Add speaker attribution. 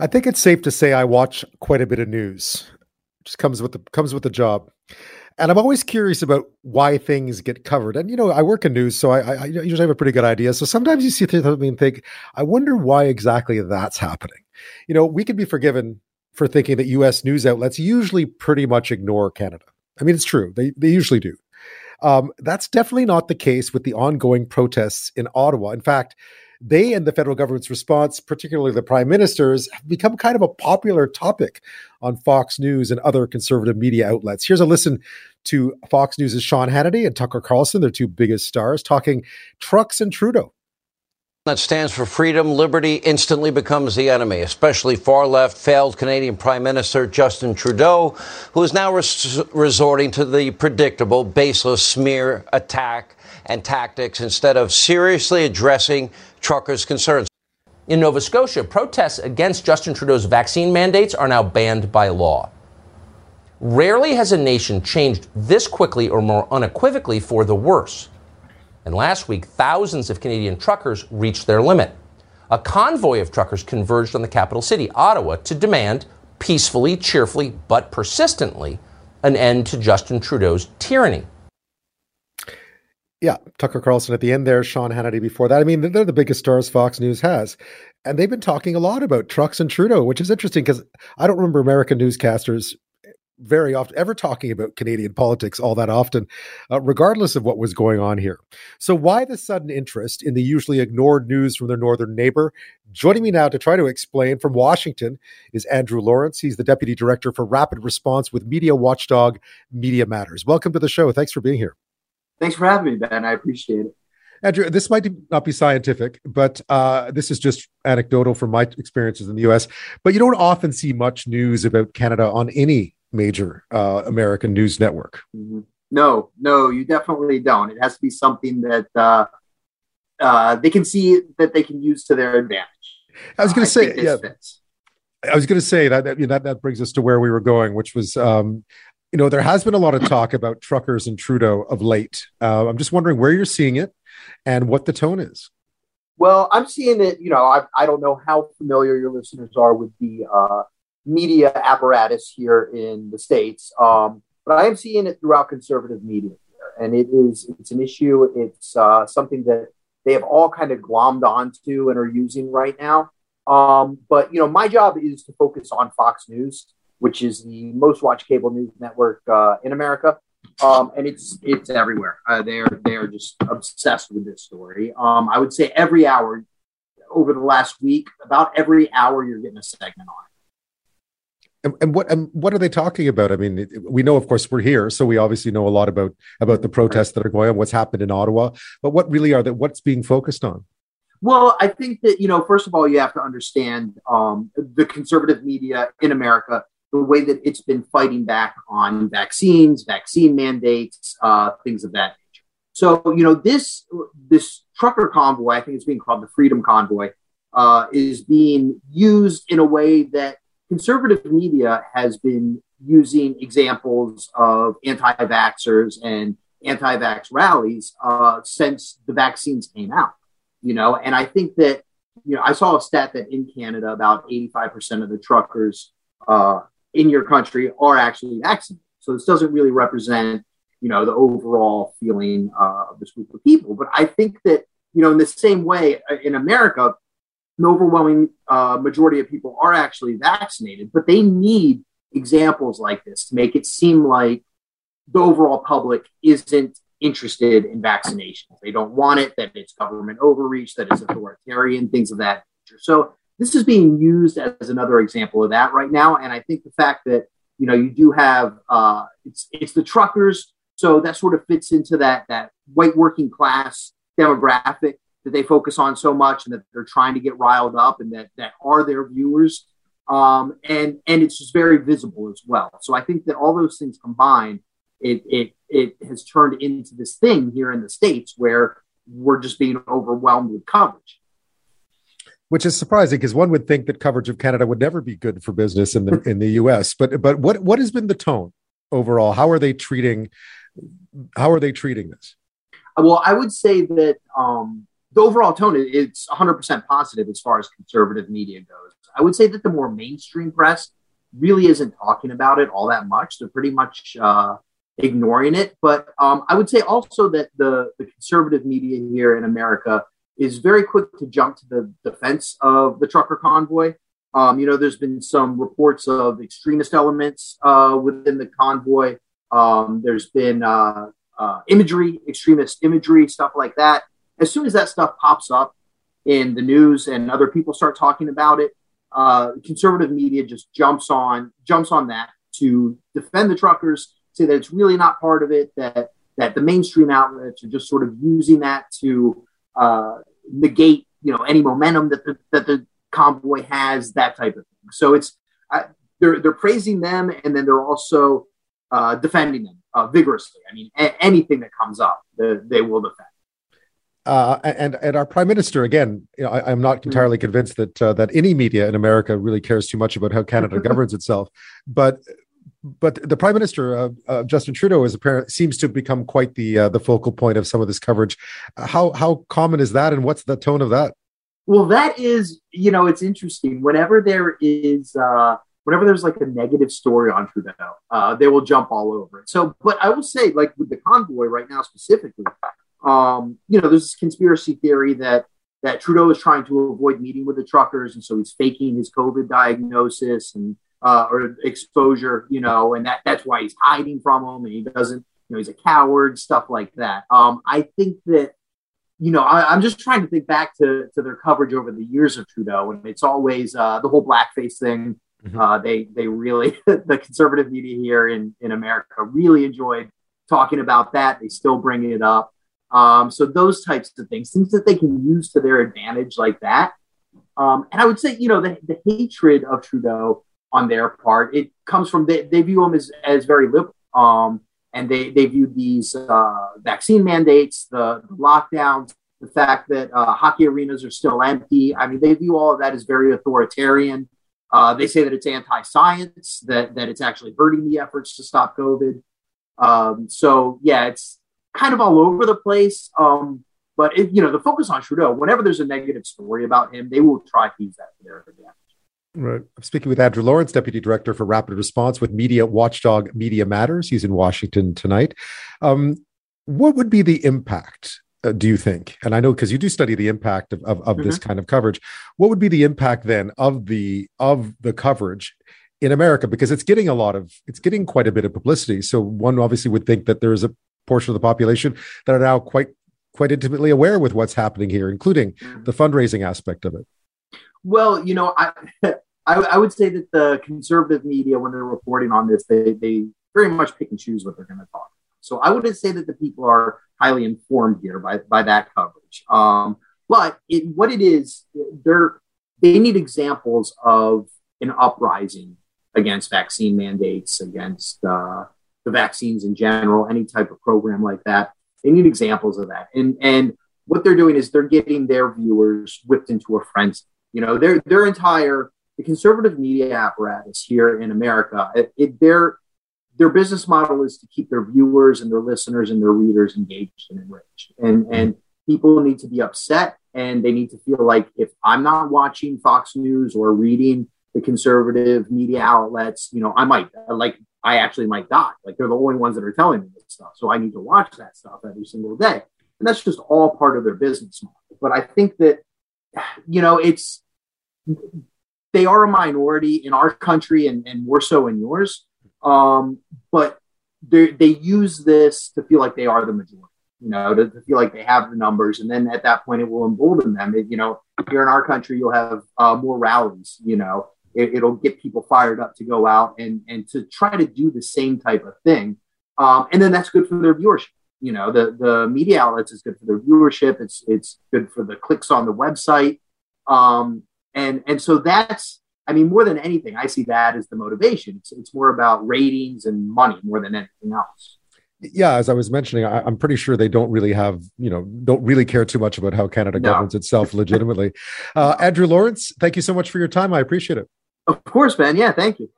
Speaker 1: I think it's safe to say I watch quite a bit of news. Just comes with the comes with the job, and I'm always curious about why things get covered. And you know, I work in news, so I, I usually have a pretty good idea. So sometimes you see something and think, I wonder why exactly that's happening. You know, we can be forgiven for thinking that U.S. news outlets usually pretty much ignore Canada. I mean, it's true; they they usually do. Um, that's definitely not the case with the ongoing protests in Ottawa. In fact, they and the federal government's response, particularly the prime minister's, have become kind of a popular topic on Fox News and other conservative media outlets. Here's a listen to Fox News' Sean Hannity and Tucker Carlson, their two biggest stars, talking trucks and Trudeau
Speaker 2: that stands for freedom, liberty instantly becomes the enemy, especially far left, failed Canadian Prime Minister Justin Trudeau, who is now res- resorting to the predictable, baseless smear attack and tactics instead of seriously addressing truckers' concerns.
Speaker 3: In Nova Scotia, protests against Justin Trudeau's vaccine mandates are now banned by law. Rarely has a nation changed this quickly or more unequivocally for the worse. And last week, thousands of Canadian truckers reached their limit. A convoy of truckers converged on the capital city, Ottawa, to demand, peacefully, cheerfully, but persistently, an end to Justin Trudeau's tyranny.
Speaker 1: Yeah, Tucker Carlson at the end there, Sean Hannity before that. I mean, they're the biggest stars Fox News has. And they've been talking a lot about trucks and Trudeau, which is interesting because I don't remember American newscasters very often ever talking about Canadian politics all that often, uh, regardless of what was going on here. So, why the sudden interest in the usually ignored news from their northern neighbor? Joining me now to try to explain from Washington is Andrew Lawrence. He's the deputy director for rapid response with media watchdog Media Matters. Welcome to the show. Thanks for being here.
Speaker 4: Thanks for having me, Ben. I appreciate it.
Speaker 1: Andrew, this might not be scientific, but uh, this is just anecdotal from my experiences in the US. But you don't often see much news about Canada on any major uh, American news network.
Speaker 4: Mm-hmm. No, no, you definitely don't. It has to be something that uh, uh, they can see that they can use to their advantage.
Speaker 1: I was going to say, yeah. Fits. I was going to say that that, you know, that that brings us to where we were going, which was, um, you know, there has been a lot of talk about truckers and Trudeau of late. Uh, I'm just wondering where you're seeing it and what the tone is.
Speaker 4: Well, I'm seeing it. You know, I, I don't know how familiar your listeners are with the uh, media apparatus here in the states, um, but I am seeing it throughout conservative media here, and it is it's an issue. It's uh, something that they have all kind of glommed onto and are using right now. Um, but you know, my job is to focus on Fox News, which is the most watched cable news network uh, in America, um, and it's it's everywhere. Uh, they're they're just obsessed with this story. Um, I would say every hour over the last week, about every hour, you're getting a segment on
Speaker 1: and, and, what and what are they talking about? I mean, we know, of course, we're here, so we obviously know a lot about about the protests that are going on, what's happened in Ottawa. But what really are that? What's being focused on?
Speaker 4: Well, I think that you know, first of all, you have to understand um, the conservative media in America, the way that it's been fighting back on vaccines, vaccine mandates, uh, things of that nature. So, you know, this this trucker convoy, I think it's being called the Freedom Convoy, uh, is being used in a way that conservative media has been using examples of anti vaxxers and anti vax rallies uh, since the vaccines came out. You know, and I think that, you know, I saw a stat that in Canada, about 85% of the truckers uh, in your country are actually vaccinated. So this doesn't really represent, you know, the overall feeling uh, of this group of people. But I think that, you know, in the same way uh, in America, an overwhelming uh, majority of people are actually vaccinated, but they need examples like this to make it seem like the overall public isn't interested in vaccinations. They don't want it, that it's government overreach, that it's authoritarian, things of that nature. So this is being used as another example of that right now. And I think the fact that you know you do have uh, it's it's the truckers, so that sort of fits into that that white working class demographic that they focus on so much and that they're trying to get riled up and that that are their viewers. Um, and and it's just very visible as well. So i think that all those things combined it it it has turned into this thing here in the states where we're just being overwhelmed with coverage
Speaker 1: which is surprising because one would think that coverage of Canada would never be good for business in the in the US. But but what what has been the tone overall? How are they treating how are they treating this?
Speaker 4: Well, I would say that um, the overall tone it's 100% positive as far as conservative media goes I would say that the more mainstream press really isn't talking about it all that much. They're pretty much uh, ignoring it. But um, I would say also that the, the conservative media here in America is very quick to jump to the defense of the trucker convoy. Um, you know, there's been some reports of extremist elements uh, within the convoy. Um, there's been uh, uh, imagery, extremist imagery, stuff like that. As soon as that stuff pops up in the news and other people start talking about it, uh, conservative media just jumps on jumps on that to defend the truckers, say that it's really not part of it, that that the mainstream outlets are just sort of using that to uh, negate, you know, any momentum that the, that the convoy has, that type of thing. So it's uh, they're they're praising them, and then they're also uh, defending them uh, vigorously. I mean, a- anything that comes up, the, they will defend.
Speaker 1: Uh, and and our prime minister again. You know, I, am not entirely convinced that uh, that any media in America really cares too much about how Canada governs itself. But but the prime minister uh, uh, Justin Trudeau is apparent seems to become quite the uh, the focal point of some of this coverage. How how common is that, and what's the tone of that?
Speaker 4: Well, that is you know it's interesting. Whenever there is uh, whenever there's like a negative story on Trudeau, uh, they will jump all over it. So, but I will say, like with the convoy right now specifically, um, you know, there's this conspiracy theory that that Trudeau is trying to avoid meeting with the truckers, and so he's faking his COVID diagnosis and uh, or exposure, you know, and that that's why he's hiding from them, and he doesn't, you know, he's a coward, stuff like that. Um, I think that. You know, I, am just trying to think back to, to their coverage over the years of Trudeau, and it's always uh, the whole blackface thing. Mm-hmm. Uh, they they really the conservative media here in in America really enjoyed talking about that. They still bring it up. Um, so those types of things, things that they can use to their advantage, like that. Um, and I would say, you know, the, the hatred of Trudeau on their part, it comes from they, they view them as, as very liberal. Um, and they, they view these uh, vaccine mandates, the, the, lockdowns, the fact that uh, hockey arenas are still empty. I mean, they view all of that as very authoritarian. Uh, they say that it's anti-science, that that it's actually hurting the efforts to stop COVID. Um, so yeah, it's kind of all over the place. Um, but it, you know, the focus on Trudeau. Whenever there's a negative story about him, they will try to use that for their advantage.
Speaker 1: Right. I'm speaking with Andrew Lawrence, Deputy Director for Rapid Response with Media Watchdog Media Matters. He's in Washington tonight. Um, what would be the impact, uh, do you think? And I know because you do study the impact of, of, of mm-hmm. this kind of coverage. What would be the impact then of the of the coverage in America? Because it's getting a lot of it's getting quite a bit of publicity. So one obviously would think that there is a portion of the population that are now quite quite intimately aware with what's happening here, including mm-hmm. the fundraising aspect of it.
Speaker 4: Well, you know, I, I, I would say that the conservative media, when they're reporting on this, they they very much pick and choose what they're going to talk. So I wouldn't say that the people are highly informed here by by that coverage. Um, but it, what it is, they're they need examples of an uprising against vaccine mandates, against uh, the vaccines in general, any type of program like that. They need examples of that. And and what they're doing is they're getting their viewers whipped into a frenzy. You know, their their entire the conservative media apparatus here in America, it, it, their their business model is to keep their viewers and their listeners and their readers engaged and enriched. And and people need to be upset and they need to feel like if I'm not watching Fox News or reading the conservative media outlets, you know, I might like I actually might die. Like they're the only ones that are telling me this stuff. So I need to watch that stuff every single day. And that's just all part of their business model. But I think that, you know, it's, they are a minority in our country and, and more so in yours. Um, but they use this to feel like they are the majority, you know, to, to, feel like they have the numbers. And then at that point, it will embolden them. It, you know, here in our country, you'll have uh, more rallies, you know, it, will get people fired up to go out and and to try to do the same type of thing. Um, and then that's good for their viewership. You know, the the media outlets is good for the viewership. It's it's good for the clicks on the website. Um, and and so that's I mean, more than anything, I see that as the motivation. It's, it's more about ratings and money more than anything else
Speaker 1: yeah, as I was mentioning, I, am pretty sure they don't really have, you know, don't really care too much about how Canada no. governs itself legitimately. Uh, Andrew Lawrence, thank you so much for your time. I appreciate it.
Speaker 4: Of course, man. Yeah, thank you.